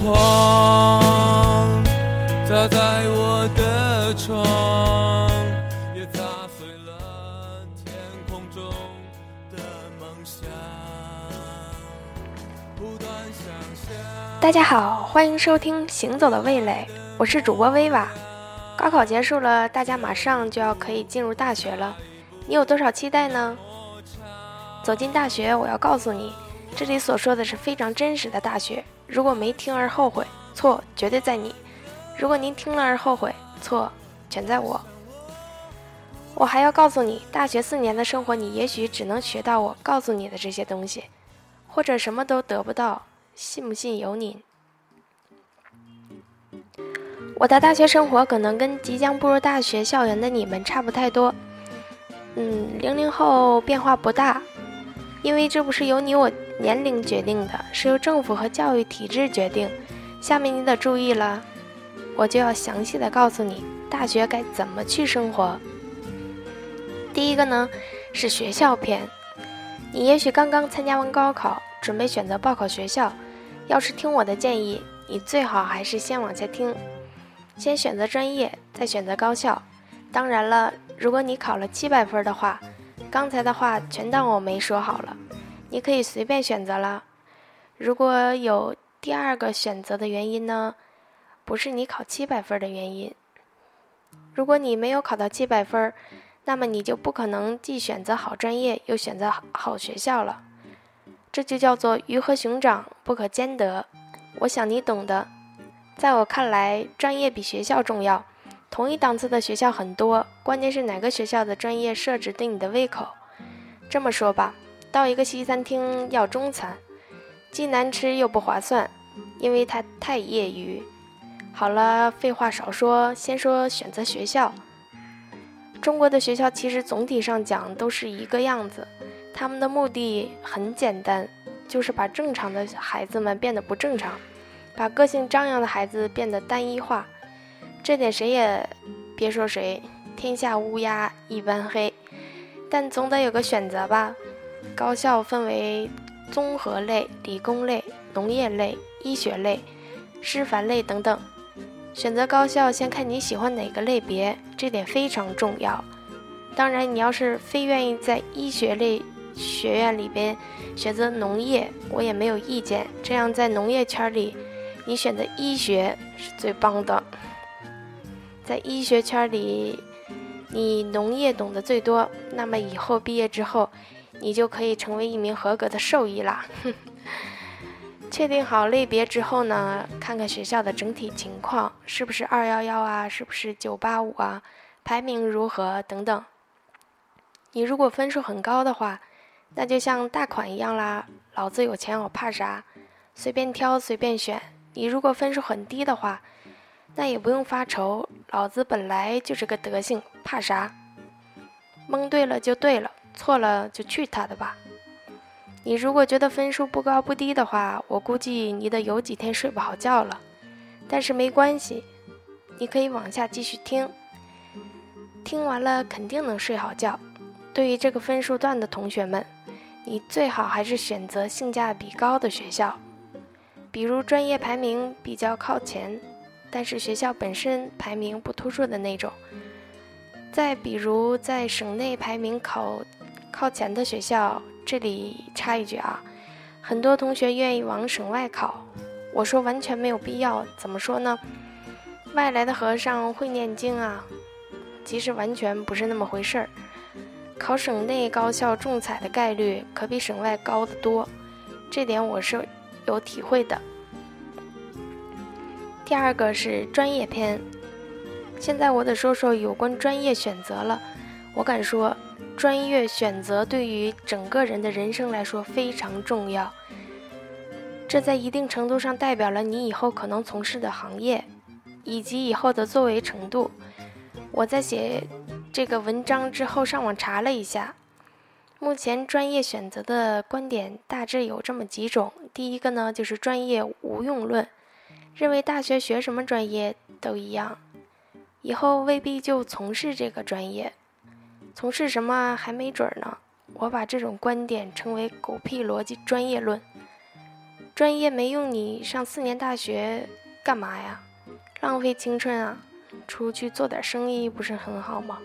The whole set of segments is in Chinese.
狂，砸在我的窗，也砸碎了天空中的梦想。不断想象。大家好，欢迎收听《行走的味蕾》，我是主播薇娃。高考结束了，大家马上就要可以进入大学了，你有多少期待呢？走进大学，我要告诉你，这里所说的是非常真实的大学。如果没听而后悔，错绝对在你；如果您听了而后悔，错全在我。我还要告诉你，大学四年的生活，你也许只能学到我告诉你的这些东西，或者什么都得不到。信不信由您。我的大学生活可能跟即将步入大学校园的你们差不太多。嗯，零零后变化不大。因为这不是由你我年龄决定的，是由政府和教育体制决定。下面你得注意了，我就要详细的告诉你大学该怎么去生活。第一个呢是学校篇，你也许刚刚参加完高考，准备选择报考学校。要是听我的建议，你最好还是先往下听，先选择专业，再选择高校。当然了，如果你考了七百分的话。刚才的话全当我没说好了，你可以随便选择了。如果有第二个选择的原因呢，不是你考七百分的原因。如果你没有考到七百分，那么你就不可能既选择好专业又选择好学校了。这就叫做鱼和熊掌不可兼得。我想你懂的。在我看来，专业比学校重要。同一档次的学校很多，关键是哪个学校的专业设置对你的胃口。这么说吧，到一个西餐厅要中餐，既难吃又不划算，因为它太业余。好了，废话少说，先说选择学校。中国的学校其实总体上讲都是一个样子，他们的目的很简单，就是把正常的孩子们变得不正常，把个性张扬的孩子变得单一化。这点谁也别说谁，天下乌鸦一般黑，但总得有个选择吧。高校分为综合类、理工类、农业类、医学类、师范类等等。选择高校先看你喜欢哪个类别，这点非常重要。当然，你要是非愿意在医学类学院里边选择农业，我也没有意见。这样在农业圈里，你选择医学是最棒的。在医学圈里，你农业懂得最多，那么以后毕业之后，你就可以成为一名合格的兽医啦。确定好类别之后呢，看看学校的整体情况，是不是二幺幺啊，是不是九八五啊，排名如何等等。你如果分数很高的话，那就像大款一样啦，老子有钱我怕啥？随便挑随便选。你如果分数很低的话，那也不用发愁，老子本来就是个德行，怕啥？蒙对了就对了，错了就去他的吧。你如果觉得分数不高不低的话，我估计你得有几天睡不好觉了。但是没关系，你可以往下继续听，听完了肯定能睡好觉。对于这个分数段的同学们，你最好还是选择性价比高的学校，比如专业排名比较靠前。但是学校本身排名不突出的那种。再比如在省内排名考靠前的学校，这里插一句啊，很多同学愿意往省外考，我说完全没有必要。怎么说呢？外来的和尚会念经啊，其实完全不是那么回事儿。考省内高校中彩的概率可比省外高得多，这点我是有体会的。第二个是专业篇，现在我得说说有关专业选择了。我敢说，专业选择对于整个人的人生来说非常重要，这在一定程度上代表了你以后可能从事的行业，以及以后的作为程度。我在写这个文章之后上网查了一下，目前专业选择的观点大致有这么几种。第一个呢，就是专业无用论。认为大学学什么专业都一样，以后未必就从事这个专业，从事什么还没准呢。我把这种观点称为“狗屁逻辑专业论”。专业没用，你上四年大学干嘛呀？浪费青春啊！出去做点生意不是很好吗？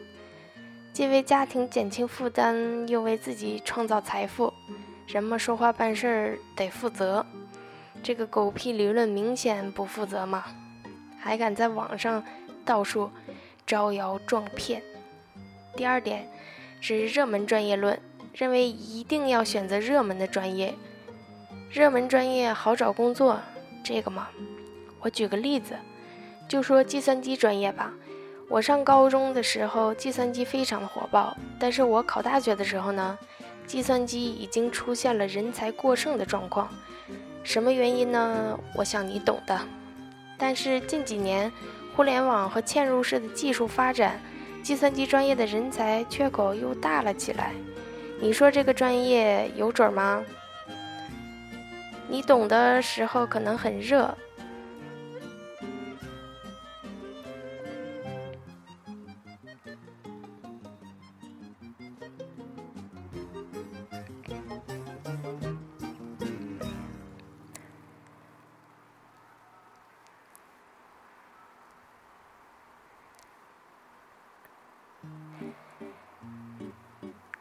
既为家庭减轻负担，又为自己创造财富。人们说话办事儿得负责，这个狗屁理论明显不负责嘛！还敢在网上到处招摇撞骗。第二点是热门专业论，认为一定要选择热门的专业，热门专业好找工作，这个嘛，我举个例子，就说计算机专业吧。我上高中的时候，计算机非常的火爆，但是我考大学的时候呢，计算机已经出现了人才过剩的状况。什么原因呢？我想你懂的。但是近几年，互联网和嵌入式的技术发展，计算机专业的人才缺口又大了起来。你说这个专业有准吗？你懂的时候可能很热。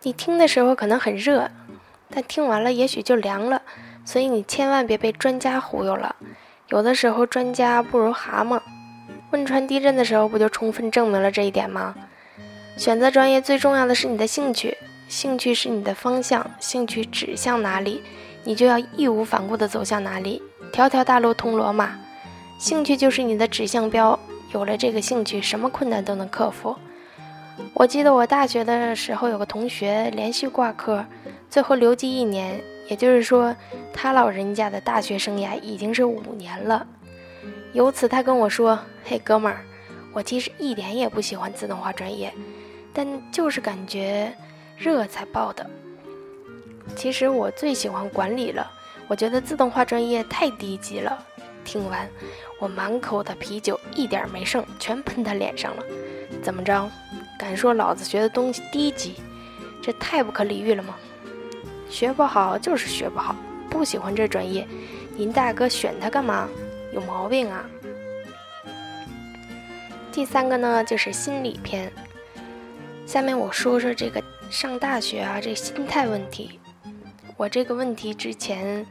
你听的时候可能很热，但听完了也许就凉了，所以你千万别被专家忽悠了。有的时候专家不如蛤蟆。汶川地震的时候不就充分证明了这一点吗？选择专业最重要的是你的兴趣，兴趣是你的方向，兴趣指向哪里，你就要义无反顾地走向哪里。条条大路通罗马，兴趣就是你的指向标。有了这个兴趣，什么困难都能克服。我记得我大学的时候有个同学连续挂科，最后留级一年，也就是说，他老人家的大学生涯已经是五年了。由此，他跟我说：“嘿，哥们儿，我其实一点也不喜欢自动化专业，但就是感觉热才报的。其实我最喜欢管理了，我觉得自动化专业太低级了。”听完，我满口的啤酒一点没剩，全喷他脸上了。怎么着？敢说老子学的东西低级，这太不可理喻了吗？学不好就是学不好，不喜欢这专业，您大哥选他干嘛？有毛病啊！第三个呢，就是心理篇。下面我说说这个上大学啊，这心态问题。我这个问题之前，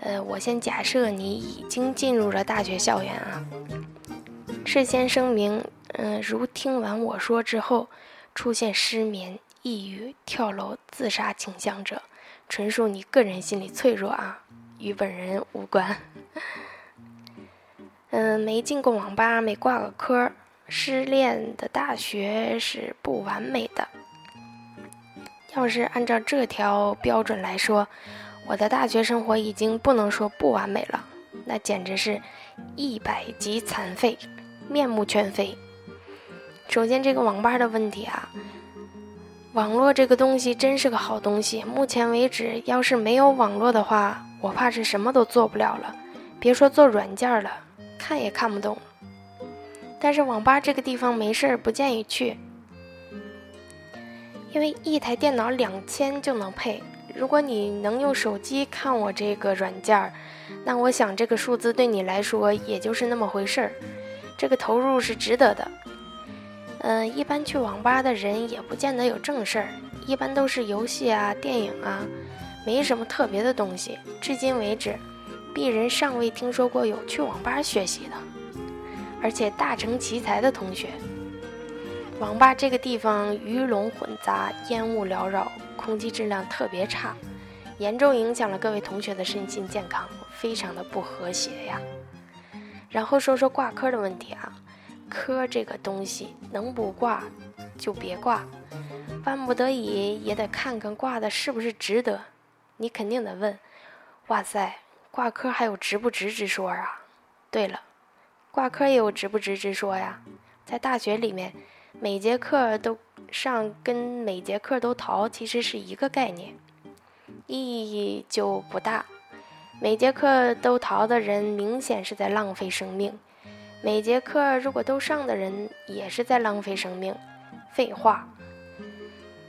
呃，我先假设你已经进入了大学校园啊，事先声明。嗯，如听完我说之后出现失眠、抑郁、跳楼、自杀倾向者，纯属你个人心理脆弱啊，与本人无关。嗯，没进过网吧，没挂过科，失恋的大学是不完美的。要是按照这条标准来说，我的大学生活已经不能说不完美了，那简直是一百级残废，面目全非。首先，这个网吧的问题啊，网络这个东西真是个好东西。目前为止，要是没有网络的话，我怕是什么都做不了了，别说做软件了，看也看不懂。但是网吧这个地方没事儿，不建议去，因为一台电脑两千就能配。如果你能用手机看我这个软件儿，那我想这个数字对你来说也就是那么回事儿，这个投入是值得的。嗯，一般去网吧的人也不见得有正事儿，一般都是游戏啊、电影啊，没什么特别的东西。至今为止，鄙人尚未听说过有去网吧学习的，而且大成奇才的同学。网吧这个地方鱼龙混杂，烟雾缭绕，空气质量特别差，严重影响了各位同学的身心健康，非常的不和谐呀。然后说说挂科的问题啊。科这个东西能不挂就别挂，万不得已也得看看挂的是不是值得。你肯定得问：哇塞，挂科还有值不值之说啊？对了，挂科也有值不值之说呀。在大学里面，每节课都上跟每节课都逃其实是一个概念，意义就不大。每节课都逃的人，明显是在浪费生命。每节课如果都上的人也是在浪费生命，废话。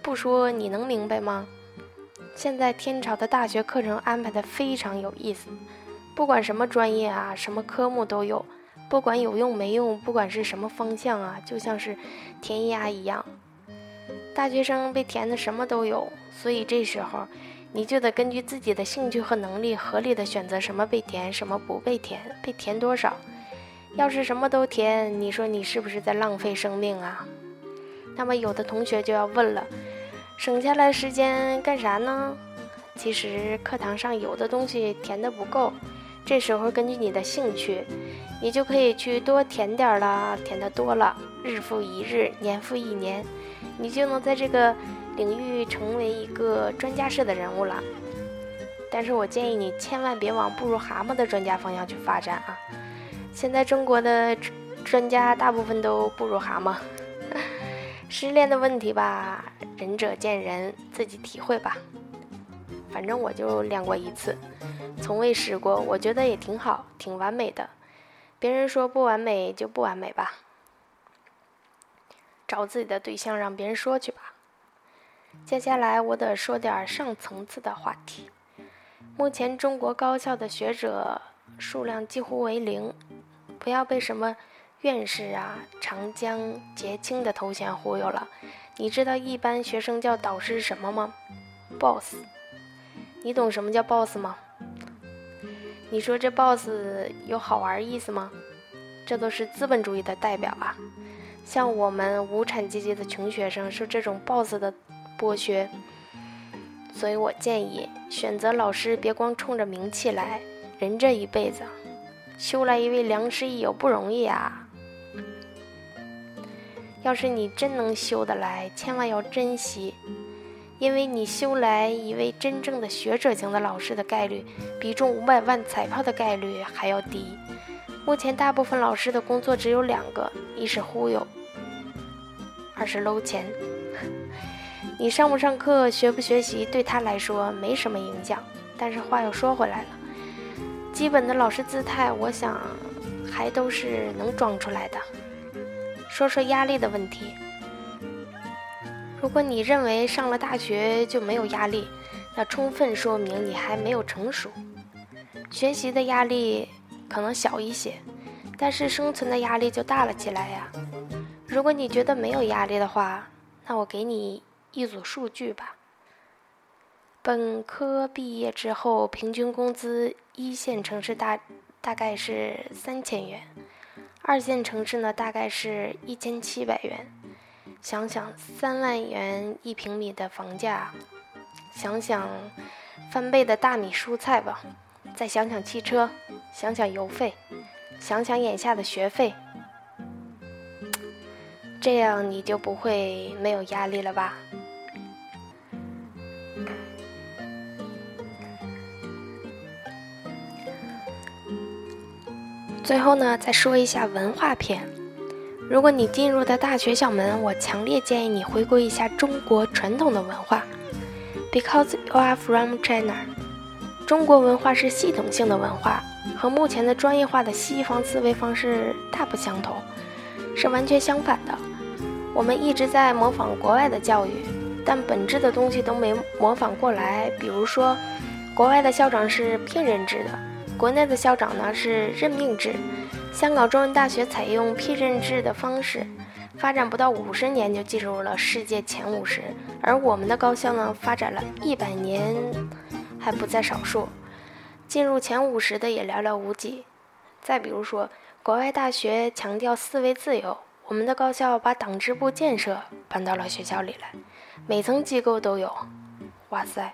不说你能明白吗？现在天朝的大学课程安排的非常有意思，不管什么专业啊，什么科目都有，不管有用没用，不管是什么方向啊，就像是填鸭一样，大学生被填的什么都有，所以这时候你就得根据自己的兴趣和能力，合理的选择什么被填，什么不被填，被填多少。要是什么都填，你说你是不是在浪费生命啊？那么有的同学就要问了。省下来时间干啥呢？其实课堂上有的东西填的不够，这时候根据你的兴趣，你就可以去多填点儿了。填的多了，日复一日，年复一年，你就能在这个领域成为一个专家式的人物了。但是我建议你千万别往不如蛤蟆的专家方向去发展啊！现在中国的专家大部分都不如蛤蟆。失恋的问题吧，仁者见仁，自己体会吧。反正我就练过一次，从未试过，我觉得也挺好，挺完美的。别人说不完美就不完美吧，找自己的对象让别人说去吧。接下来我得说点上层次的话题。目前中国高校的学者数量几乎为零，不要被什么。院士啊，长江、杰青的头衔忽悠了。你知道一般学生叫导师什么吗？boss。你懂什么叫 boss 吗？你说这 boss 有好玩意思吗？这都是资本主义的代表啊。像我们无产阶级的穷学生受这种 boss 的剥削，所以我建议选择老师别光冲着名气来，人这一辈子修来一位良师益友不容易啊。要是你真能修得来，千万要珍惜，因为你修来一位真正的学者型的老师的概率，比中五百万彩票的概率还要低。目前大部分老师的工作只有两个：一是忽悠，二是搂钱。你上不上课、学不学习，对他来说没什么影响。但是话又说回来了，基本的老师姿态，我想还都是能装出来的。说说压力的问题。如果你认为上了大学就没有压力，那充分说明你还没有成熟。学习的压力可能小一些，但是生存的压力就大了起来呀。如果你觉得没有压力的话，那我给你一组数据吧。本科毕业之后，平均工资一线城市大大概是三千元。二线城市呢，大概是一千七百元。想想三万元一平米的房价，想想翻倍的大米蔬菜吧，再想想汽车，想想油费，想想眼下的学费，这样你就不会没有压力了吧？最后呢，再说一下文化篇。如果你进入的大学校门，我强烈建议你回归一下中国传统的文化，because you are from China。中国文化是系统性的文化，和目前的专业化的西方思维方式大不相同，是完全相反的。我们一直在模仿国外的教育，但本质的东西都没模仿过来。比如说，国外的校长是聘任制的。国内的校长呢是任命制，香港中文大学采用聘任制的方式，发展不到五十年就进入了世界前五十，而我们的高校呢发展了一百年还不在少数，进入前五十的也寥寥无几。再比如说，国外大学强调思维自由，我们的高校把党支部建设搬到了学校里来，每层机构都有。哇塞！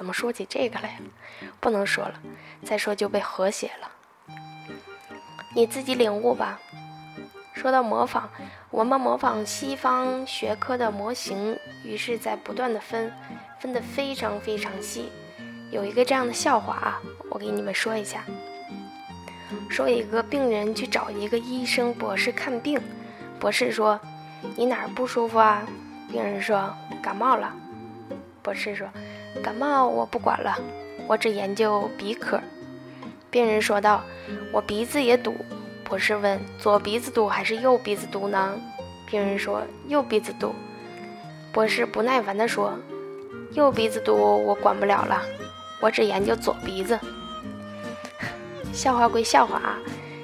怎么说起这个来了？不能说了，再说就被和谐了。你自己领悟吧。说到模仿，我们模仿西方学科的模型，于是在不断的分，分得非常非常细。有一个这样的笑话啊，我给你们说一下。说一个病人去找一个医生博士看病，博士说：“你哪儿不舒服啊？”病人说：“感冒了。”博士说。感冒我不管了，我只研究鼻科。病人说道：“我鼻子也堵。”博士问：“左鼻子堵还是右鼻子堵呢？”病人说：“右鼻子堵。”博士不耐烦地说：“右鼻子堵我管不了了，我只研究左鼻子。笑话归笑话啊，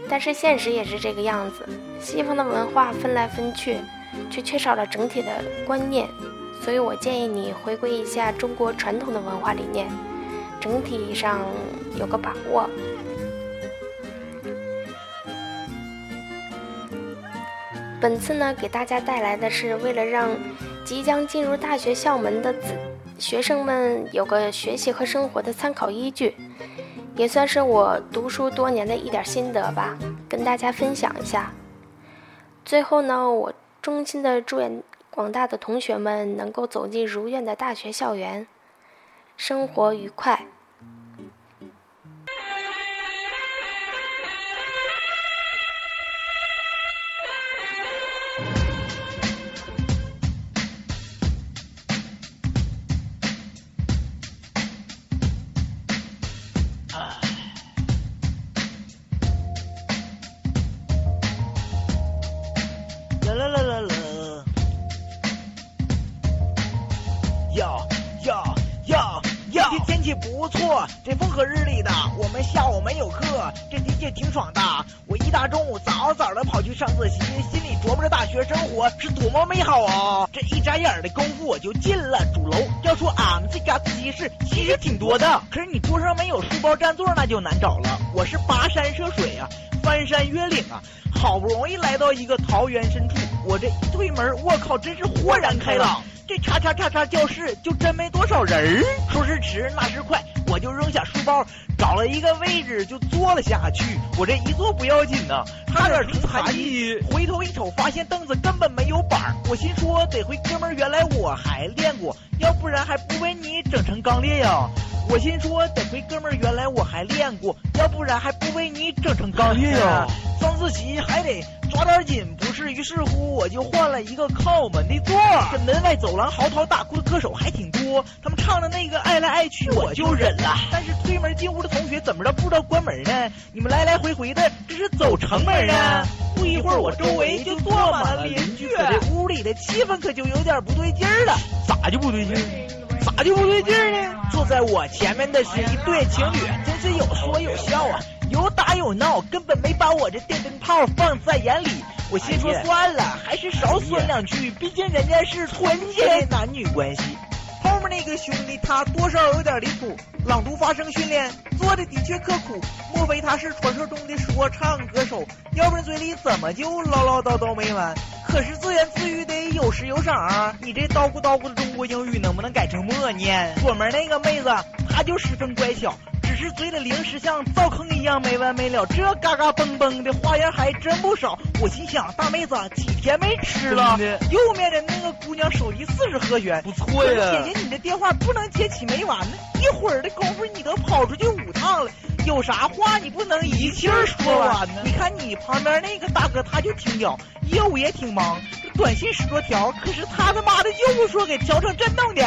但是现实也是这个样子。西方的文化分来分去，却缺少了整体的观念，所以我建议你回归一下中国传统的文化理念，整体上有个把握。本次呢，给大家带来的是为了让即将进入大学校门的子学生们有个学习和生活的参考依据，也算是我读书多年的一点心得吧，跟大家分享一下。最后呢，我衷心的祝愿广大的同学们能够走进如愿的大学校园，生活愉快。这风和日丽的，我们下午没有课，这的确挺爽的。我一大中午早早的跑去上自习，心里琢磨着大学生活是多么美好啊！这一眨眼的功夫我就进了主楼。要说俺们这家自习室其实挺多的，可是你桌上没有书包占座那就难找了。我是跋山涉水啊，翻山越岭啊，好不容易来到一个桃源深处，我这一推门，我靠，真是豁然开朗。这叉叉叉叉教室就真没多少人儿，说时迟那时快，我就扔下书包，找了一个位置就坐了下去。我这一坐不要紧呐，差点成残疾。回头一瞅，发现凳子根本没有板儿。我心说得亏哥们儿原来我还练过，要不然还不被你整成钢裂呀。我心说得亏哥们儿原来我还练过，要不然还不被你整成钢裂呀。上自习还得抓点紧，不是？于是乎我就换了一个靠门的座。这门外走廊嚎啕大哭的歌手还挺多，他们唱的那个爱来爱去我就忍了。但是推门进屋的同学怎么着不知道关门呢？你们来来回回的这是走城门啊？不一会儿我周围就坐满了邻居，这屋里的气氛可就有点不对劲儿了。咋就不对劲？咋就不对劲呢？坐在我前面的是一对情侣，真是有说有笑啊，有打有闹，根本没把我这电灯泡放在眼里。我心说算了，还是少说两句，毕竟人家是纯洁的男女关系。那个兄弟他多少有点离谱，朗读发声训练做的的确刻苦，莫非他是传说中的说唱歌手？要不然嘴里怎么就唠唠叨叨没完？可是自言自语得有时有赏啊！你这叨咕叨咕的中国英语能不能改成默念？左门那个妹子，她就十分乖巧。只是嘴里零食像灶坑一样没完没了，这嘎嘎嘣嘣的花样还真不少。我心想，大妹子几天没吃了？右面的那个姑娘手机四十和弦，不错呀。姐姐，你的电话不能接起没完呢，一会儿的功夫你都跑出去五趟了，有啥话你不能一气儿说完呢？你看你旁边那个大哥他就挺屌，业务也挺忙，短信十多条，可是他他妈的就不说给调成震动的。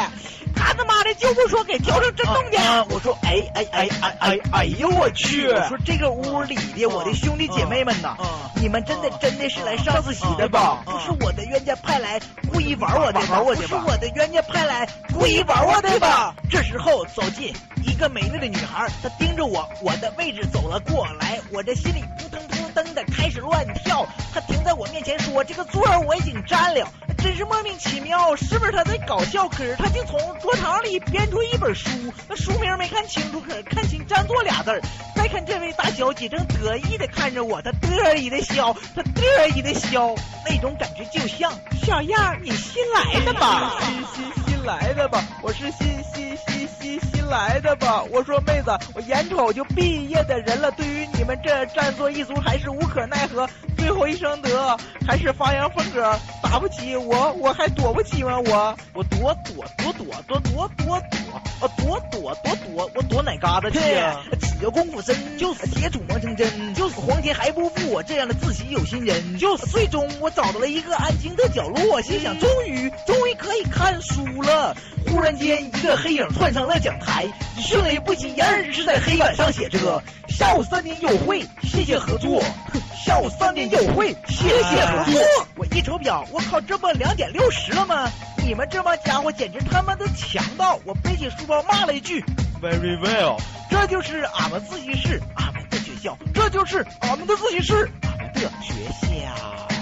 他他妈的就不说给调成震动的，我说哎哎哎哎哎哎呦我去！我说这个屋里的我的兄弟姐妹们呐，你们真的真的是来上自习的吧？不是我的冤家派来故意玩我的吧？不是我的冤家派来故意玩我的吧？这时候走进一个美丽的女孩，她盯着我我的位置走了过来，我这心里扑腾扑真的开始乱跳。他停在我面前说：“这个座我已经占了。”真是莫名其妙，是不是他在搞笑？可是他竟从桌堂里编出一本书，那书名没看清楚，可看清“占座”俩字儿。再看这位大小姐正得意的看着我，她得意的笑，她得意的笑，那种感觉就像小样，你新来的吧？新新新来的吧？我是新新新新新来的吧？我说妹子，我眼瞅就毕业的人了，对于你们这占座一族还是无可奈何。最后一声得，还是发扬风格，打不起我。我我还躲不起吗？我我躲躲躲躲躲躲躲躲，我躲躲躲躲，我躲哪嘎达去啊？只要功夫深，就是铁杵磨成针，就是皇天还不负我这样的自习有心人。就是最终我找到了一个安静的角落，心想终于终于可以看书了。忽然间，一个黑影窜上了讲台，迅雷不及掩耳是在黑板上写着：下午三点有会，谢谢合作。下午三点有会，谢谢合作。我一瞅表，我靠，这不两点六十了吗？你你们这帮家伙简直他妈的强盗！我背起书包骂了一句，Very well。这就是俺们自习室，俺们的学校，这就是俺们的自习室，俺们的学校。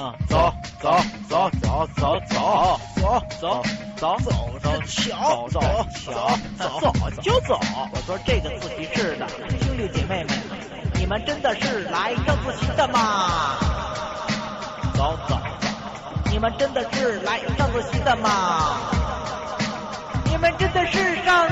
嗯嗯，走走走走走走走走走走着瞧，走瞧，走就走。我说这个自习室的兄弟姐妹们，你们真的是来上自习的吗？走走走，你们真的是来上自习的吗？你们真的是上